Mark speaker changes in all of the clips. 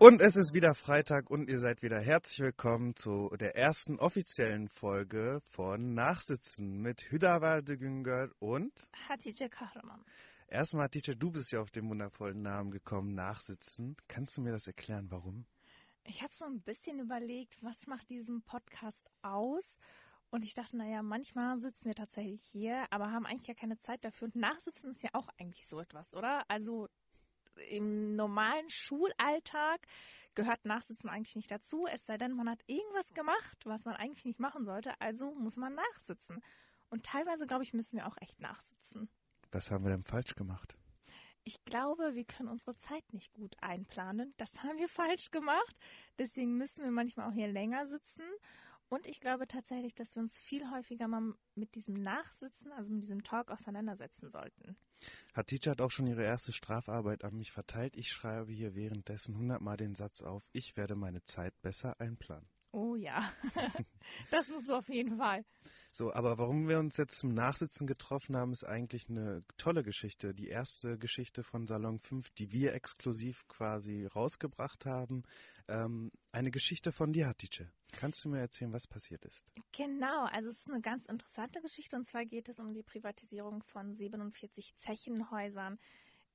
Speaker 1: Und es ist wieder Freitag und ihr seid wieder herzlich willkommen zu der ersten offiziellen Folge von Nachsitzen mit Hüdavalde Güngör und
Speaker 2: Hatice Kahraman.
Speaker 1: Erstmal, Hatice, du bist ja auf den wundervollen Namen gekommen, Nachsitzen. Kannst du mir das erklären, warum?
Speaker 2: Ich habe so ein bisschen überlegt, was macht diesen Podcast aus? Und ich dachte, naja, manchmal sitzen wir tatsächlich hier, aber haben eigentlich ja keine Zeit dafür. Und Nachsitzen ist ja auch eigentlich so etwas, oder? Also im normalen Schulalltag gehört Nachsitzen eigentlich nicht dazu, es sei denn, man hat irgendwas gemacht, was man eigentlich nicht machen sollte, also muss man nachsitzen. Und teilweise, glaube ich, müssen wir auch echt nachsitzen.
Speaker 1: Was haben wir denn falsch gemacht?
Speaker 2: Ich glaube, wir können unsere Zeit nicht gut einplanen. Das haben wir falsch gemacht. Deswegen müssen wir manchmal auch hier länger sitzen. Und ich glaube tatsächlich, dass wir uns viel häufiger mal mit diesem Nachsitzen, also mit diesem Talk auseinandersetzen sollten.
Speaker 1: Hatice hat auch schon ihre erste Strafarbeit an mich verteilt. Ich schreibe hier währenddessen hundertmal den Satz auf, ich werde meine Zeit besser einplanen.
Speaker 2: Oh ja, das musst du auf jeden Fall.
Speaker 1: So, aber warum wir uns jetzt zum Nachsitzen getroffen haben, ist eigentlich eine tolle Geschichte. Die erste Geschichte von Salon 5, die wir exklusiv quasi rausgebracht haben. Ähm, eine Geschichte von dir, Hatice. Kannst du mir erzählen, was passiert ist?
Speaker 2: Genau, also es ist eine ganz interessante Geschichte und zwar geht es um die Privatisierung von 47 Zechenhäusern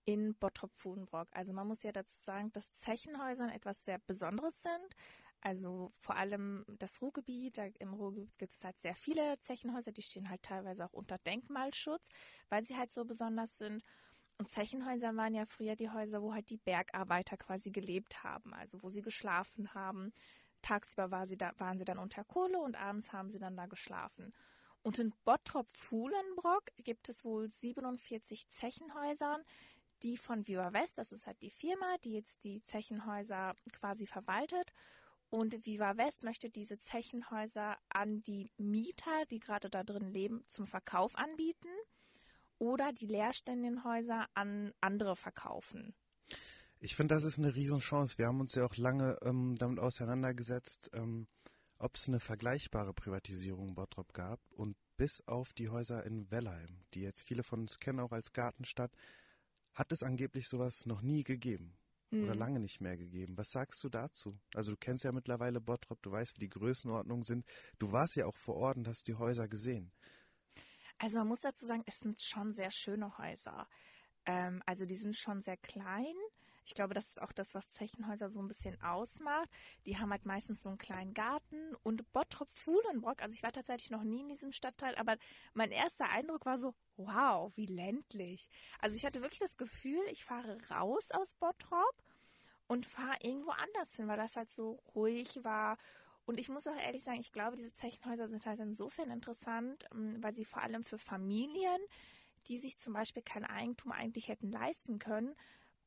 Speaker 2: in Bottrop-Fudenbrock. Also man muss ja dazu sagen, dass Zechenhäusern etwas sehr Besonderes sind. Also vor allem das Ruhrgebiet, da im Ruhrgebiet gibt es halt sehr viele Zechenhäuser, die stehen halt teilweise auch unter Denkmalschutz, weil sie halt so besonders sind. Und Zechenhäuser waren ja früher die Häuser, wo halt die Bergarbeiter quasi gelebt haben, also wo sie geschlafen haben. Tagsüber war sie da, waren sie dann unter Kohle und abends haben sie dann da geschlafen. Und in Bottrop-Fuhlenbrock gibt es wohl 47 Zechenhäusern, die von Viva West, das ist halt die Firma, die jetzt die Zechenhäuser quasi verwaltet. Und Viva West möchte diese Zechenhäuser an die Mieter, die gerade da drin leben, zum Verkauf anbieten oder die leerstehenden Häuser an andere verkaufen.
Speaker 1: Ich finde, das ist eine Riesenchance. Wir haben uns ja auch lange ähm, damit auseinandergesetzt, ähm, ob es eine vergleichbare Privatisierung in Bottrop gab. Und bis auf die Häuser in Wellheim, die jetzt viele von uns kennen, auch als Gartenstadt, hat es angeblich sowas noch nie gegeben oder lange nicht mehr gegeben. Was sagst du dazu? Also du kennst ja mittlerweile Bottrop, du weißt, wie die Größenordnungen sind. Du warst ja auch vor Ort und hast die Häuser gesehen.
Speaker 2: Also man muss dazu sagen, es sind schon sehr schöne Häuser. Ähm, also die sind schon sehr klein. Ich glaube, das ist auch das, was Zechenhäuser so ein bisschen ausmacht. Die haben halt meistens so einen kleinen Garten und Bottrop-Fuhlenbrock. Also ich war tatsächlich noch nie in diesem Stadtteil, aber mein erster Eindruck war so, wow, wie ländlich. Also ich hatte wirklich das Gefühl, ich fahre raus aus Bottrop und fahre irgendwo anders hin, weil das halt so ruhig war. Und ich muss auch ehrlich sagen, ich glaube, diese Zechenhäuser sind halt insofern interessant, ähm, weil sie vor allem für Familien, die sich zum Beispiel kein Eigentum eigentlich hätten leisten können,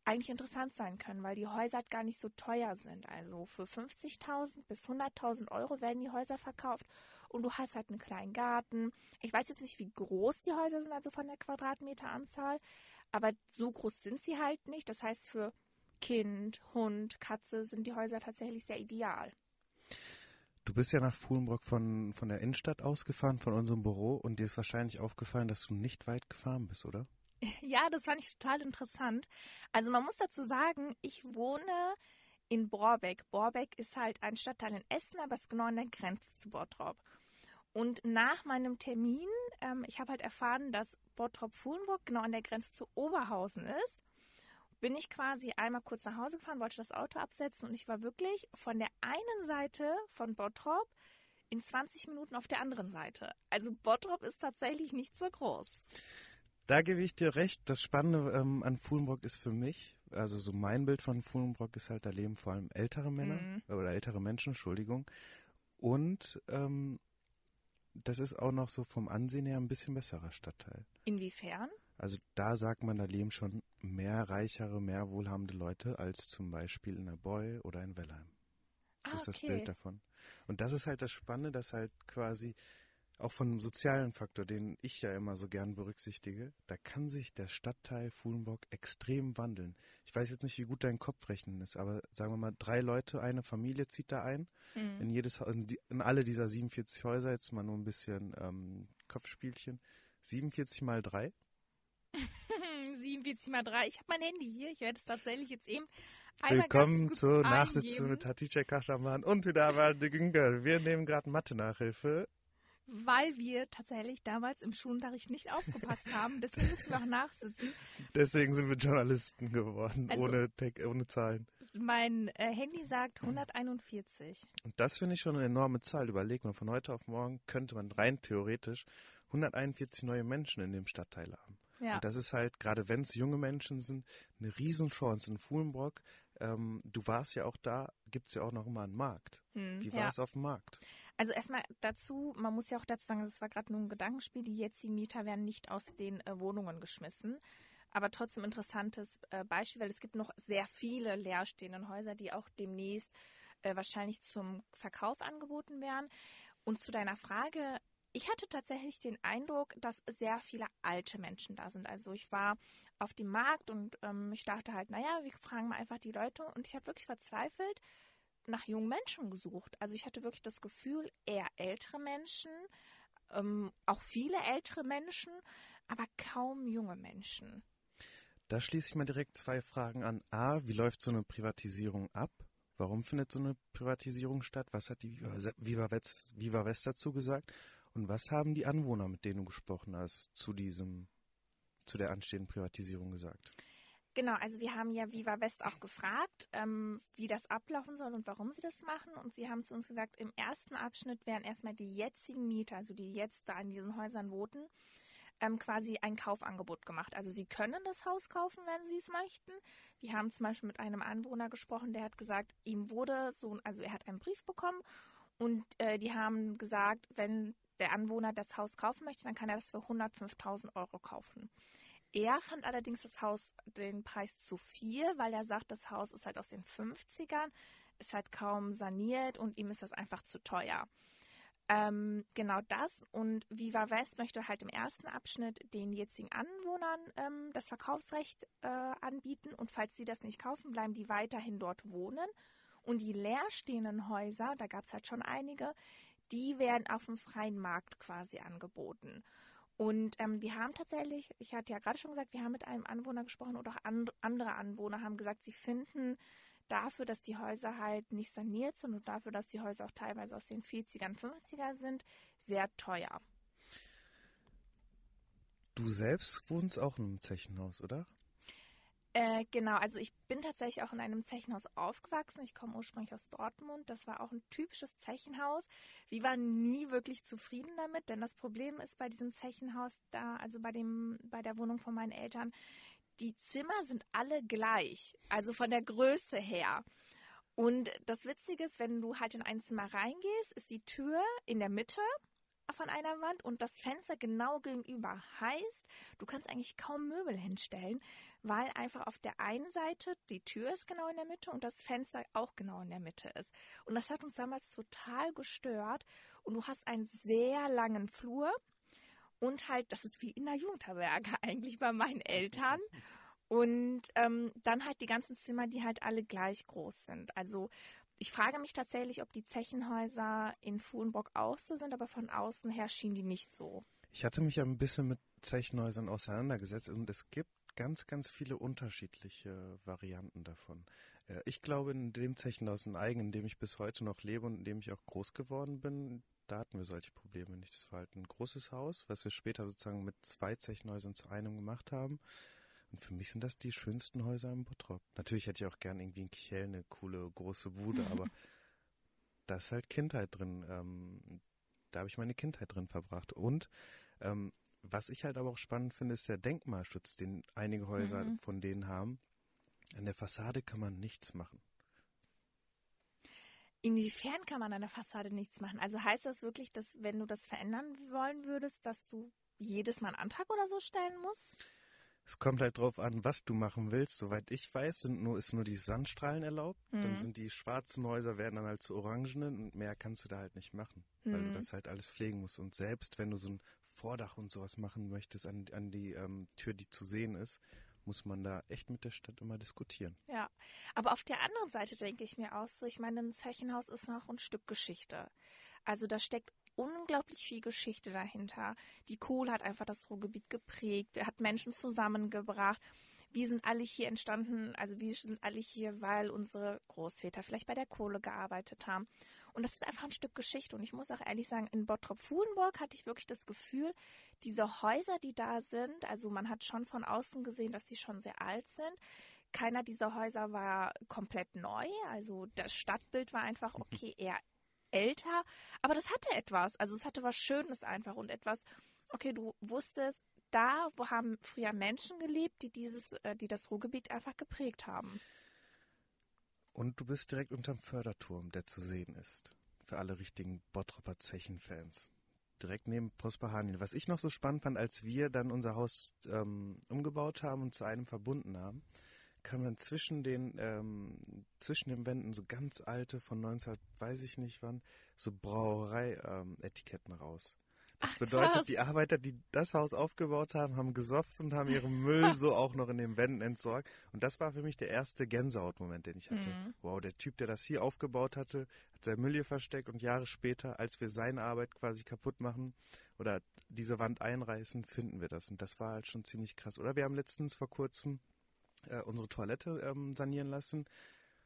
Speaker 2: eigentlich interessant sein können, weil die Häuser halt gar nicht so teuer sind. Also für 50.000 bis 100.000 Euro werden die Häuser verkauft und du hast halt einen kleinen Garten. Ich weiß jetzt nicht, wie groß die Häuser sind, also von der Quadratmeteranzahl, aber so groß sind sie halt nicht. Das heißt, für Kind, Hund, Katze sind die Häuser tatsächlich sehr ideal.
Speaker 1: Du bist ja nach Fuhlenbrock von, von der Innenstadt ausgefahren, von unserem Büro, und dir ist wahrscheinlich aufgefallen, dass du nicht weit gefahren bist, oder?
Speaker 2: Ja, das fand ich total interessant. Also man muss dazu sagen, ich wohne in Borbeck. Borbeck ist halt ein Stadtteil in Essen, aber es ist genau an der Grenze zu Bottrop. Und nach meinem Termin, ähm, ich habe halt erfahren, dass Bottrop-Fuhlenburg genau an der Grenze zu Oberhausen ist, bin ich quasi einmal kurz nach Hause gefahren, wollte das Auto absetzen und ich war wirklich von der einen Seite von Bottrop in 20 Minuten auf der anderen Seite. Also Bottrop ist tatsächlich nicht so groß.
Speaker 1: Da gebe ich dir recht. Das Spannende ähm, an Fuhlenbrock ist für mich, also so mein Bild von Fuhlenbrock ist halt, da leben vor allem ältere Männer
Speaker 2: Mhm.
Speaker 1: oder ältere Menschen, Entschuldigung. Und ähm, das ist auch noch so vom Ansehen her ein bisschen besserer Stadtteil.
Speaker 2: Inwiefern?
Speaker 1: Also da sagt man, da leben schon mehr reichere, mehr wohlhabende Leute als zum Beispiel in der Boy oder in Wellheim. So
Speaker 2: Ah,
Speaker 1: ist das
Speaker 2: okay.
Speaker 1: Bild davon. Und das ist halt das Spannende, dass halt quasi auch von einem sozialen Faktor, den ich ja immer so gern berücksichtige, da kann sich der Stadtteil Fuhlenburg extrem wandeln. Ich weiß jetzt nicht, wie gut dein Kopfrechnen ist, aber sagen wir mal, drei Leute, eine Familie zieht da ein,
Speaker 2: Mhm.
Speaker 1: in jedes in, die, in alle dieser 47 Häuser, jetzt mal nur ein bisschen ähm, Kopfspielchen. 47 mal drei?
Speaker 2: 47 mal 3. Ich habe mein Handy hier. Ich werde es tatsächlich jetzt eben
Speaker 1: Willkommen zur Nachsitzung mit Hatice Kachaman und wieder Walde Güngel. Wir nehmen gerade Mathe-Nachhilfe.
Speaker 2: Weil wir tatsächlich damals im Schulunterricht nicht aufgepasst haben. Deswegen müssen wir auch nachsitzen.
Speaker 1: Deswegen sind wir Journalisten geworden, also, ohne, ohne Zahlen.
Speaker 2: Mein äh, Handy sagt 141.
Speaker 1: Und das finde ich schon eine enorme Zahl. Überleg mal, von heute auf morgen könnte man rein theoretisch 141 neue Menschen in dem Stadtteil haben. Ja. Und das ist halt, gerade wenn es junge Menschen sind, eine Riesenchance. In Fuhlenbrock ähm, du warst ja auch da, gibt es ja auch noch immer einen Markt. Hm, Wie war ja. es auf dem Markt?
Speaker 2: Also erstmal dazu, man muss ja auch dazu sagen, das war gerade nur ein Gedankenspiel, die jetzigen Mieter werden nicht aus den äh, Wohnungen geschmissen. Aber trotzdem interessantes äh, Beispiel, weil es gibt noch sehr viele leerstehende Häuser, die auch demnächst äh, wahrscheinlich zum Verkauf angeboten werden. Und zu deiner Frage, ich hatte tatsächlich den Eindruck, dass sehr viele alte Menschen da sind. Also ich war auf dem Markt und ähm, ich dachte halt, naja, wir fragen mal einfach die Leute und ich habe wirklich verzweifelt nach jungen Menschen gesucht. Also ich hatte wirklich das Gefühl, eher ältere Menschen, ähm, auch viele ältere Menschen, aber kaum junge Menschen.
Speaker 1: Da schließe ich mal direkt zwei Fragen an. A, wie läuft so eine Privatisierung ab? Warum findet so eine Privatisierung statt? Was hat die Viva West, Viva West dazu gesagt? Und was haben die Anwohner, mit denen du gesprochen hast, zu diesem zu der anstehenden Privatisierung gesagt?
Speaker 2: Genau, also wir haben ja Viva West auch gefragt, ähm, wie das ablaufen soll und warum sie das machen. Und sie haben zu uns gesagt, im ersten Abschnitt werden erstmal die jetzigen Mieter, also die jetzt da in diesen Häusern wohnen, ähm, quasi ein Kaufangebot gemacht. Also sie können das Haus kaufen, wenn sie es möchten. Wir haben zum Beispiel mit einem Anwohner gesprochen, der hat gesagt, ihm wurde so, also er hat einen Brief bekommen und äh, die haben gesagt, wenn der Anwohner das Haus kaufen möchte, dann kann er das für 105.000 Euro kaufen. Er fand allerdings das Haus den Preis zu viel, weil er sagt, das Haus ist halt aus den 50ern, ist halt kaum saniert und ihm ist das einfach zu teuer. Ähm, genau das und Viva West möchte halt im ersten Abschnitt den jetzigen Anwohnern ähm, das Verkaufsrecht äh, anbieten und falls sie das nicht kaufen, bleiben die weiterhin dort wohnen. Und die leerstehenden Häuser, da gab es halt schon einige, die werden auf dem freien Markt quasi angeboten. Und ähm, wir haben tatsächlich, ich hatte ja gerade schon gesagt, wir haben mit einem Anwohner gesprochen und auch and andere Anwohner haben gesagt, sie finden dafür, dass die Häuser halt nicht saniert sind und dafür, dass die Häuser auch teilweise aus den 40ern, 50er sind, sehr teuer.
Speaker 1: Du selbst wohnst auch in einem Zechenhaus, oder?
Speaker 2: Äh, genau, also ich bin tatsächlich auch in einem Zechenhaus aufgewachsen. Ich komme ursprünglich aus Dortmund. Das war auch ein typisches Zechenhaus. Wir waren nie wirklich zufrieden damit, denn das Problem ist bei diesem Zechenhaus da, also bei dem, bei der Wohnung von meinen Eltern, die Zimmer sind alle gleich, also von der Größe her. Und das Witzige ist, wenn du halt in ein Zimmer reingehst, ist die Tür in der Mitte von einer Wand und das Fenster genau gegenüber. Heißt, du kannst eigentlich kaum Möbel hinstellen, weil einfach auf der einen Seite die Tür ist genau in der Mitte und das Fenster auch genau in der Mitte ist. Und das hat uns damals total gestört. Und du hast einen sehr langen Flur und halt, das ist wie in der Jugendherberge eigentlich bei meinen Eltern. Und ähm, dann halt die ganzen Zimmer, die halt alle gleich groß sind. Also ich frage mich tatsächlich, ob die Zechenhäuser in Fuhlenbrock auch so sind, aber von außen her schienen die nicht so.
Speaker 1: Ich hatte mich ein bisschen mit Zechenhäusern auseinandergesetzt und es gibt ganz, ganz viele unterschiedliche Varianten davon. Äh, ich glaube, in dem Zechenhaus in Eigen, in dem ich bis heute noch lebe und in dem ich auch groß geworden bin, da hatten wir solche Probleme nicht. Das war halt ein großes Haus, was wir später sozusagen mit zwei Zechenhäusern zu einem gemacht haben. Und für mich sind das die schönsten Häuser im Bottrop. Natürlich hätte ich auch gern irgendwie in Kiel eine coole, große Bude, aber da ist halt Kindheit drin. Ähm, da habe ich meine Kindheit drin verbracht. Und ähm, was ich halt aber auch spannend finde, ist der Denkmalschutz, den einige Häuser mhm. von denen haben. An der Fassade kann man nichts machen.
Speaker 2: Inwiefern kann man an der Fassade nichts machen? Also heißt das wirklich, dass wenn du das verändern wollen würdest, dass du jedes Mal einen Antrag oder so stellen musst?
Speaker 1: Es kommt halt drauf an, was du machen willst. Soweit ich weiß, sind nur, ist nur die Sandstrahlen erlaubt. Mhm. Dann sind die schwarzen Häuser werden dann halt zu orangenen und mehr kannst du da halt nicht machen, mhm. weil du mhm. das halt alles pflegen musst. Und selbst wenn du so ein Vordach und sowas machen möchtest an, an die ähm, Tür, die zu sehen ist, muss man da echt mit der Stadt immer diskutieren.
Speaker 2: Ja, aber auf der anderen Seite denke ich mir auch so, ich meine, ein Zechenhaus ist noch ein Stück Geschichte. Also da steckt unglaublich viel Geschichte dahinter. Die Kohle hat einfach das Ruhrgebiet geprägt, hat Menschen zusammengebracht. Wir sind alle hier entstanden, also wir sind alle hier, weil unsere Großväter vielleicht bei der Kohle gearbeitet haben. Und das ist einfach ein Stück Geschichte. Und ich muss auch ehrlich sagen, in Bottrop-Fuhlenburg hatte ich wirklich das Gefühl, diese Häuser, die da sind, also man hat schon von außen gesehen, dass sie schon sehr alt sind. Keiner dieser Häuser war komplett neu. Also das Stadtbild war einfach, okay, eher älter. Aber das hatte etwas. Also es hatte was Schönes einfach und etwas, okay, du wusstest, da, wo haben früher Menschen gelebt, die dieses, äh, die das Ruhrgebiet einfach geprägt haben.
Speaker 1: Und du bist direkt unterm Förderturm, der zu sehen ist. Für alle richtigen Bottropper Zechen-Fans. Direkt neben Prosperhanien. Was ich noch so spannend fand, als wir dann unser Haus ähm, umgebaut haben und zu einem verbunden haben, kam dann zwischen den ähm, zwischen den Wänden so ganz alte von 19, weiß ich nicht wann, so Brauerei-Etiketten ähm, raus. Das Ach, bedeutet, die Arbeiter, die das Haus aufgebaut haben, haben gesoffen und haben ihren Müll so auch noch in den Wänden entsorgt. Und das war für mich der erste Gänsehautmoment, den ich hatte. Mhm. Wow, der Typ, der das hier aufgebaut hatte, hat sein Müll hier versteckt und Jahre später, als wir seine Arbeit quasi kaputt machen oder diese Wand einreißen, finden wir das. Und das war halt schon ziemlich krass. Oder wir haben letztens vor kurzem äh, unsere Toilette ähm, sanieren lassen.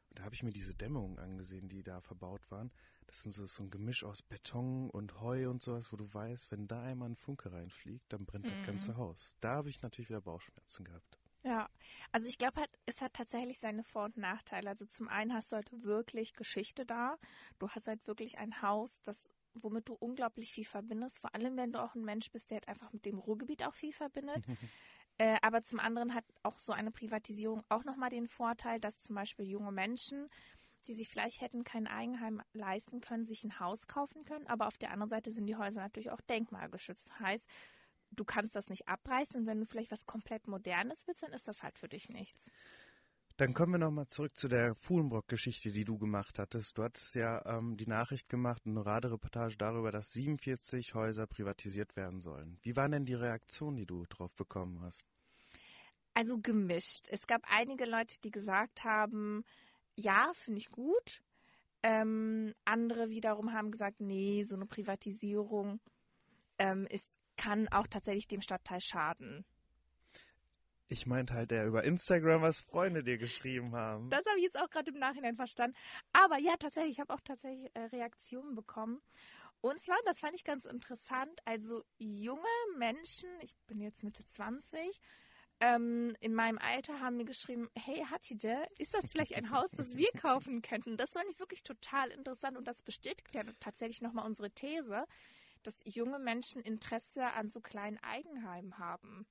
Speaker 1: Und da habe ich mir diese Dämmungen angesehen, die da verbaut waren. Das sind so, so ein Gemisch aus Beton und Heu und sowas, wo du weißt, wenn da einmal ein Funke reinfliegt, dann brennt mhm. das ganze Haus. Da habe ich natürlich wieder Bauchschmerzen gehabt.
Speaker 2: Ja, also ich glaube, es hat tatsächlich seine Vor- und Nachteile. Also zum einen hast du halt wirklich Geschichte da. Du hast halt wirklich ein Haus, das womit du unglaublich viel verbindest, vor allem wenn du auch ein Mensch bist, der halt einfach mit dem Ruhrgebiet auch viel verbindet. äh, aber zum anderen hat auch so eine Privatisierung auch nochmal den Vorteil, dass zum Beispiel junge Menschen die sich vielleicht hätten kein Eigenheim leisten können, sich ein Haus kaufen können. Aber auf der anderen Seite sind die Häuser natürlich auch denkmalgeschützt. Heißt, du kannst das nicht abreißen und wenn du vielleicht was komplett Modernes willst, dann ist das halt für dich nichts.
Speaker 1: Dann kommen wir nochmal zurück zu der Fuhlenbrock-Geschichte, die du gemacht hattest. Du hattest ja ähm, die Nachricht gemacht, eine Radereportage darüber, dass 47 Häuser privatisiert werden sollen. Wie waren denn die Reaktionen, die du drauf bekommen hast?
Speaker 2: Also gemischt. Es gab einige Leute, die gesagt haben, ja, finde ich gut. Ähm, andere wiederum haben gesagt, nee, so eine Privatisierung ähm, ist, kann auch tatsächlich dem Stadtteil schaden.
Speaker 1: Ich meinte halt der über Instagram, was Freunde dir geschrieben haben.
Speaker 2: Das habe ich jetzt auch gerade im Nachhinein verstanden. Aber ja, tatsächlich, ich habe auch tatsächlich äh, Reaktionen bekommen. Und zwar, das fand ich ganz interessant, also junge Menschen, ich bin jetzt Mitte 20, ähm, in meinem Alter haben mir geschrieben, hey Hatide, ist das vielleicht ein Haus, das wir kaufen könnten? Das fand ich wirklich total interessant und das bestätigt ja tatsächlich nochmal unsere These, dass junge Menschen Interesse an so kleinen Eigenheimen haben.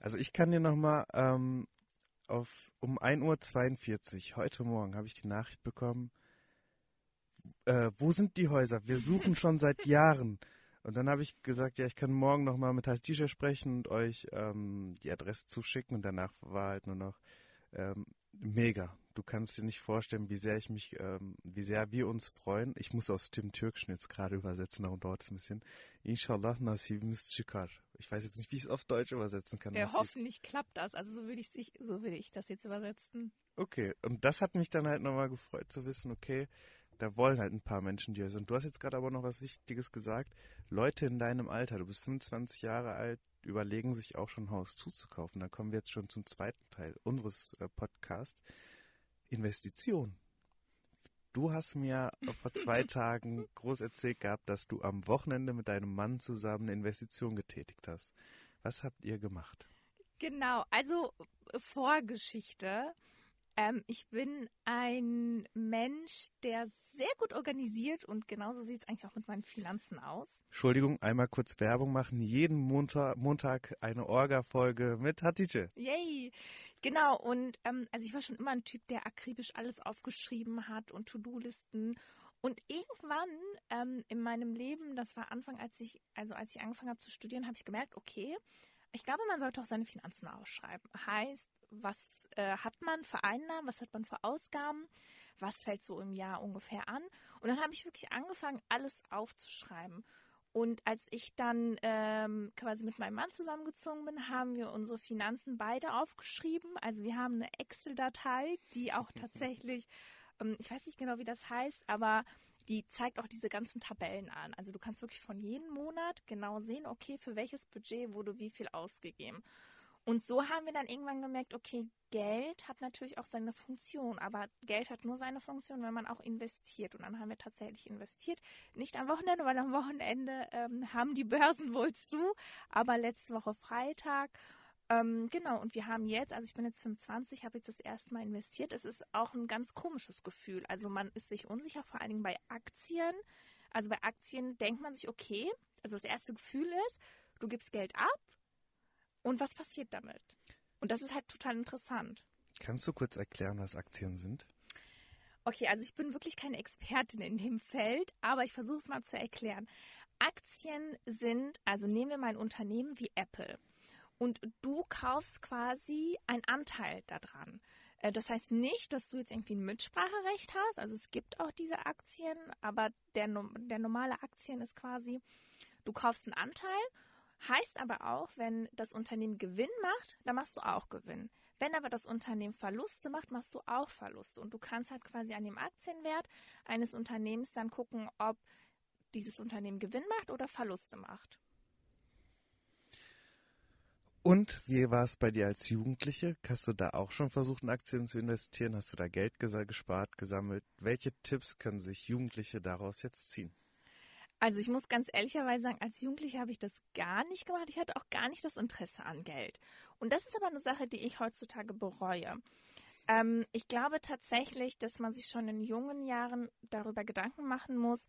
Speaker 1: Also ich kann dir nochmal ähm, auf um 1.42 Uhr heute Morgen habe ich die Nachricht bekommen, äh, wo sind die Häuser? Wir suchen schon seit Jahren. Und dann habe ich gesagt, ja, ich kann morgen nochmal mit Hatisha sprechen und euch ähm, die Adresse zuschicken. Und danach war halt nur noch ähm, mega. Du kannst dir nicht vorstellen, wie sehr ich mich, ähm, wie sehr wir uns freuen. Ich muss aus dem Türkischen jetzt gerade übersetzen, darum dauert es ein bisschen. Inshallah nasib müstschikar. Ich weiß jetzt nicht, wie ich es auf Deutsch übersetzen kann.
Speaker 2: Ja, hoffentlich klappt das. Also so würde ich, so würde ich das jetzt übersetzen.
Speaker 1: Okay, und das hat mich dann halt nochmal gefreut zu wissen, okay, da wollen halt ein paar Menschen die sind. Du hast jetzt gerade aber noch was Wichtiges gesagt. Leute in deinem Alter, du bist 25 Jahre alt, überlegen sich auch schon ein Haus zuzukaufen. Da kommen wir jetzt schon zum zweiten Teil unseres äh, Podcasts. Investition. Du hast mir vor zwei Tagen groß erzählt gehabt, dass du am Wochenende mit deinem Mann zusammen eine Investition getätigt hast. Was habt ihr gemacht?
Speaker 2: Genau, also Vorgeschichte. Ähm, ich bin ein Mensch, der sehr gut organisiert und genauso sieht es eigentlich auch mit meinen Finanzen aus.
Speaker 1: Entschuldigung, einmal kurz Werbung machen. Jeden Montag, Montag eine Orga-Folge mit Hatice.
Speaker 2: Yay! Genau, und ähm, also ich war schon immer ein Typ, der akribisch alles aufgeschrieben hat und To-Do-Listen. Und irgendwann ähm, in meinem Leben, das war Anfang, als ich, also als ich angefangen habe zu studieren, habe ich gemerkt, okay, ich glaube, man sollte auch seine Finanzen ausschreiben. Heißt, was äh, hat man für Einnahmen, was hat man für Ausgaben, was fällt so im Jahr ungefähr an. Und dann habe ich wirklich angefangen, alles aufzuschreiben. Und als ich dann ähm, quasi mit meinem Mann zusammengezogen bin, haben wir unsere Finanzen beide aufgeschrieben. Also wir haben eine Excel-Datei, die auch tatsächlich, ähm, ich weiß nicht genau, wie das heißt, aber die zeigt auch diese ganzen Tabellen an. Also du kannst wirklich von jedem Monat genau sehen, okay, für welches Budget wurde wie viel ausgegeben. Und so haben wir dann irgendwann gemerkt, okay, Geld hat natürlich auch seine Funktion, aber Geld hat nur seine Funktion, wenn man auch investiert. Und dann haben wir tatsächlich investiert. Nicht am Wochenende, weil am Wochenende ähm, haben die Börsen wohl zu, aber letzte Woche Freitag. Ähm, genau, und wir haben jetzt, also ich bin jetzt 25, habe jetzt das erste Mal investiert. Es ist auch ein ganz komisches Gefühl. Also man ist sich unsicher, vor allen Dingen bei Aktien. Also bei Aktien denkt man sich, okay, also das erste Gefühl ist, du gibst Geld ab und was passiert damit? Und das ist halt total interessant.
Speaker 1: Kannst du kurz erklären, was Aktien sind?
Speaker 2: Okay, also ich bin wirklich keine Expertin in dem Feld, aber ich versuche es mal zu erklären. Aktien sind, also nehmen wir mal ein Unternehmen wie Apple und du kaufst quasi einen Anteil daran. Äh, das heißt nicht, dass du jetzt irgendwie ein Mitspracherecht hast. Also es gibt auch diese Aktien, aber der, der normale Aktien ist quasi, du kaufst einen Anteil Heißt aber auch, wenn das Unternehmen Gewinn macht, dann machst du auch Gewinn. Wenn aber das Unternehmen Verluste macht, machst du auch Verluste. Und du kannst halt quasi an dem Aktienwert eines Unternehmens dann gucken, ob dieses Unternehmen Gewinn macht oder Verluste macht.
Speaker 1: Und wie war es bei dir als Jugendliche? Hast du da auch schon versucht, in Aktien zu investieren? Hast du da Geld gespart, gesammelt? Welche Tipps können sich Jugendliche daraus jetzt ziehen?
Speaker 2: Also ich muss ganz ehrlicherweise sagen, als Jugendliche habe ich das gar nicht gemacht. Ich hatte auch gar nicht das Interesse an Geld. Und das ist aber eine Sache, die ich heutzutage bereue. Ähm, ich glaube tatsächlich, dass man sich schon in jungen Jahren darüber Gedanken machen muss,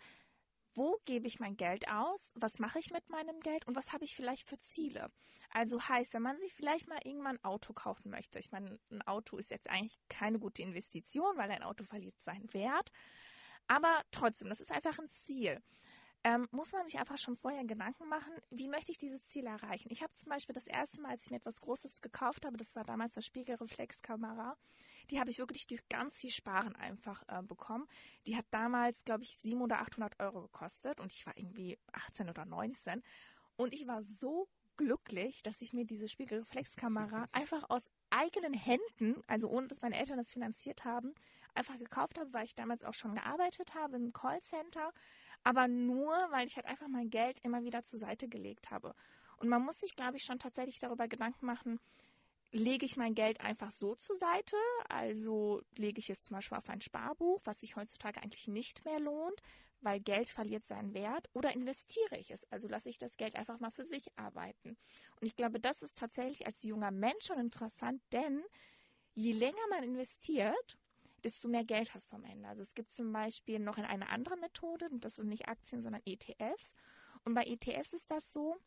Speaker 2: wo gebe ich mein Geld aus, was mache ich mit meinem Geld und was habe ich vielleicht für Ziele. Also heißt, wenn man sich vielleicht mal irgendwann ein Auto kaufen möchte, ich meine, ein Auto ist jetzt eigentlich keine gute Investition, weil ein Auto verliert seinen Wert, aber trotzdem, das ist einfach ein Ziel ähm, muss man sich einfach schon vorher Gedanken machen, wie möchte ich dieses Ziel erreichen. Ich habe zum Beispiel das erste Mal, als ich mir etwas Großes gekauft habe, das war damals das Spiegelreflexkamera, die habe ich wirklich durch ganz viel Sparen einfach äh, bekommen. Die hat damals, glaube ich, 700 oder 800 Euro gekostet und ich war irgendwie 18 oder 19 und ich war so glücklich, dass ich mir diese Spiegelreflexkamera einfach aus eigenen Händen, also ohne dass meine Eltern das finanziert haben, einfach gekauft habe, weil ich damals auch schon gearbeitet habe im Callcenter aber nur, weil ich halt einfach mein Geld immer wieder zur Seite gelegt habe. Und man muss sich, glaube ich, schon tatsächlich darüber Gedanken machen, lege ich mein Geld einfach so zur Seite, also lege ich es zum Beispiel auf ein Sparbuch, was sich heutzutage eigentlich nicht mehr lohnt, weil Geld verliert seinen Wert, oder investiere ich es, also lasse ich das Geld einfach mal für sich arbeiten. Und ich glaube, das ist tatsächlich als junger Mensch schon interessant, denn je länger man investiert, desto mehr Geld hast du am Ende. Also es gibt zum Beispiel noch eine andere Methode, und das sind nicht Aktien, sondern ETFs. Und bei ETFs ist das so,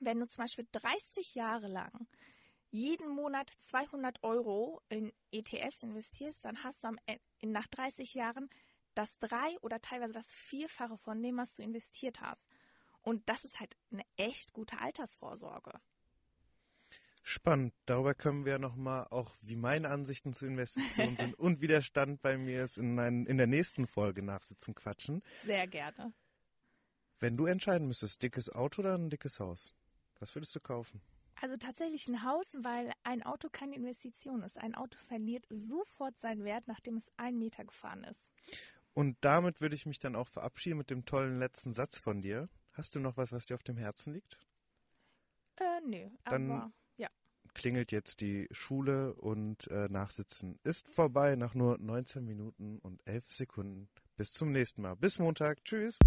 Speaker 2: wenn du zum Beispiel 30 Jahre lang jeden Monat 200 Euro in ETFs investierst, dann hast du am, nach 30 Jahren das drei oder teilweise das vierfache von dem, was du investiert hast. Und das ist halt eine echt gute Altersvorsorge.
Speaker 1: Spannend. Darüber können wir nochmal auch, wie meine Ansichten zu Investitionen sind und wie der Stand bei mir ist, in, ein, in der nächsten Folge nachsitzen quatschen.
Speaker 2: Sehr gerne.
Speaker 1: Wenn du entscheiden müsstest, dickes Auto oder ein dickes Haus, was würdest du kaufen?
Speaker 2: Also tatsächlich ein Haus, weil ein Auto keine Investition ist. Ein Auto verliert sofort seinen Wert, nachdem es einen Meter gefahren ist.
Speaker 1: Und damit würde ich mich dann auch verabschieden mit dem tollen letzten Satz von dir. Hast du noch was, was dir auf dem Herzen liegt?
Speaker 2: Äh, nö,
Speaker 1: dann
Speaker 2: aber
Speaker 1: klingelt jetzt die Schule und äh, Nachsitzen ist vorbei nach nur 19 Minuten und 11 Sekunden. Bis zum nächsten Mal. Bis Montag. Tschüss.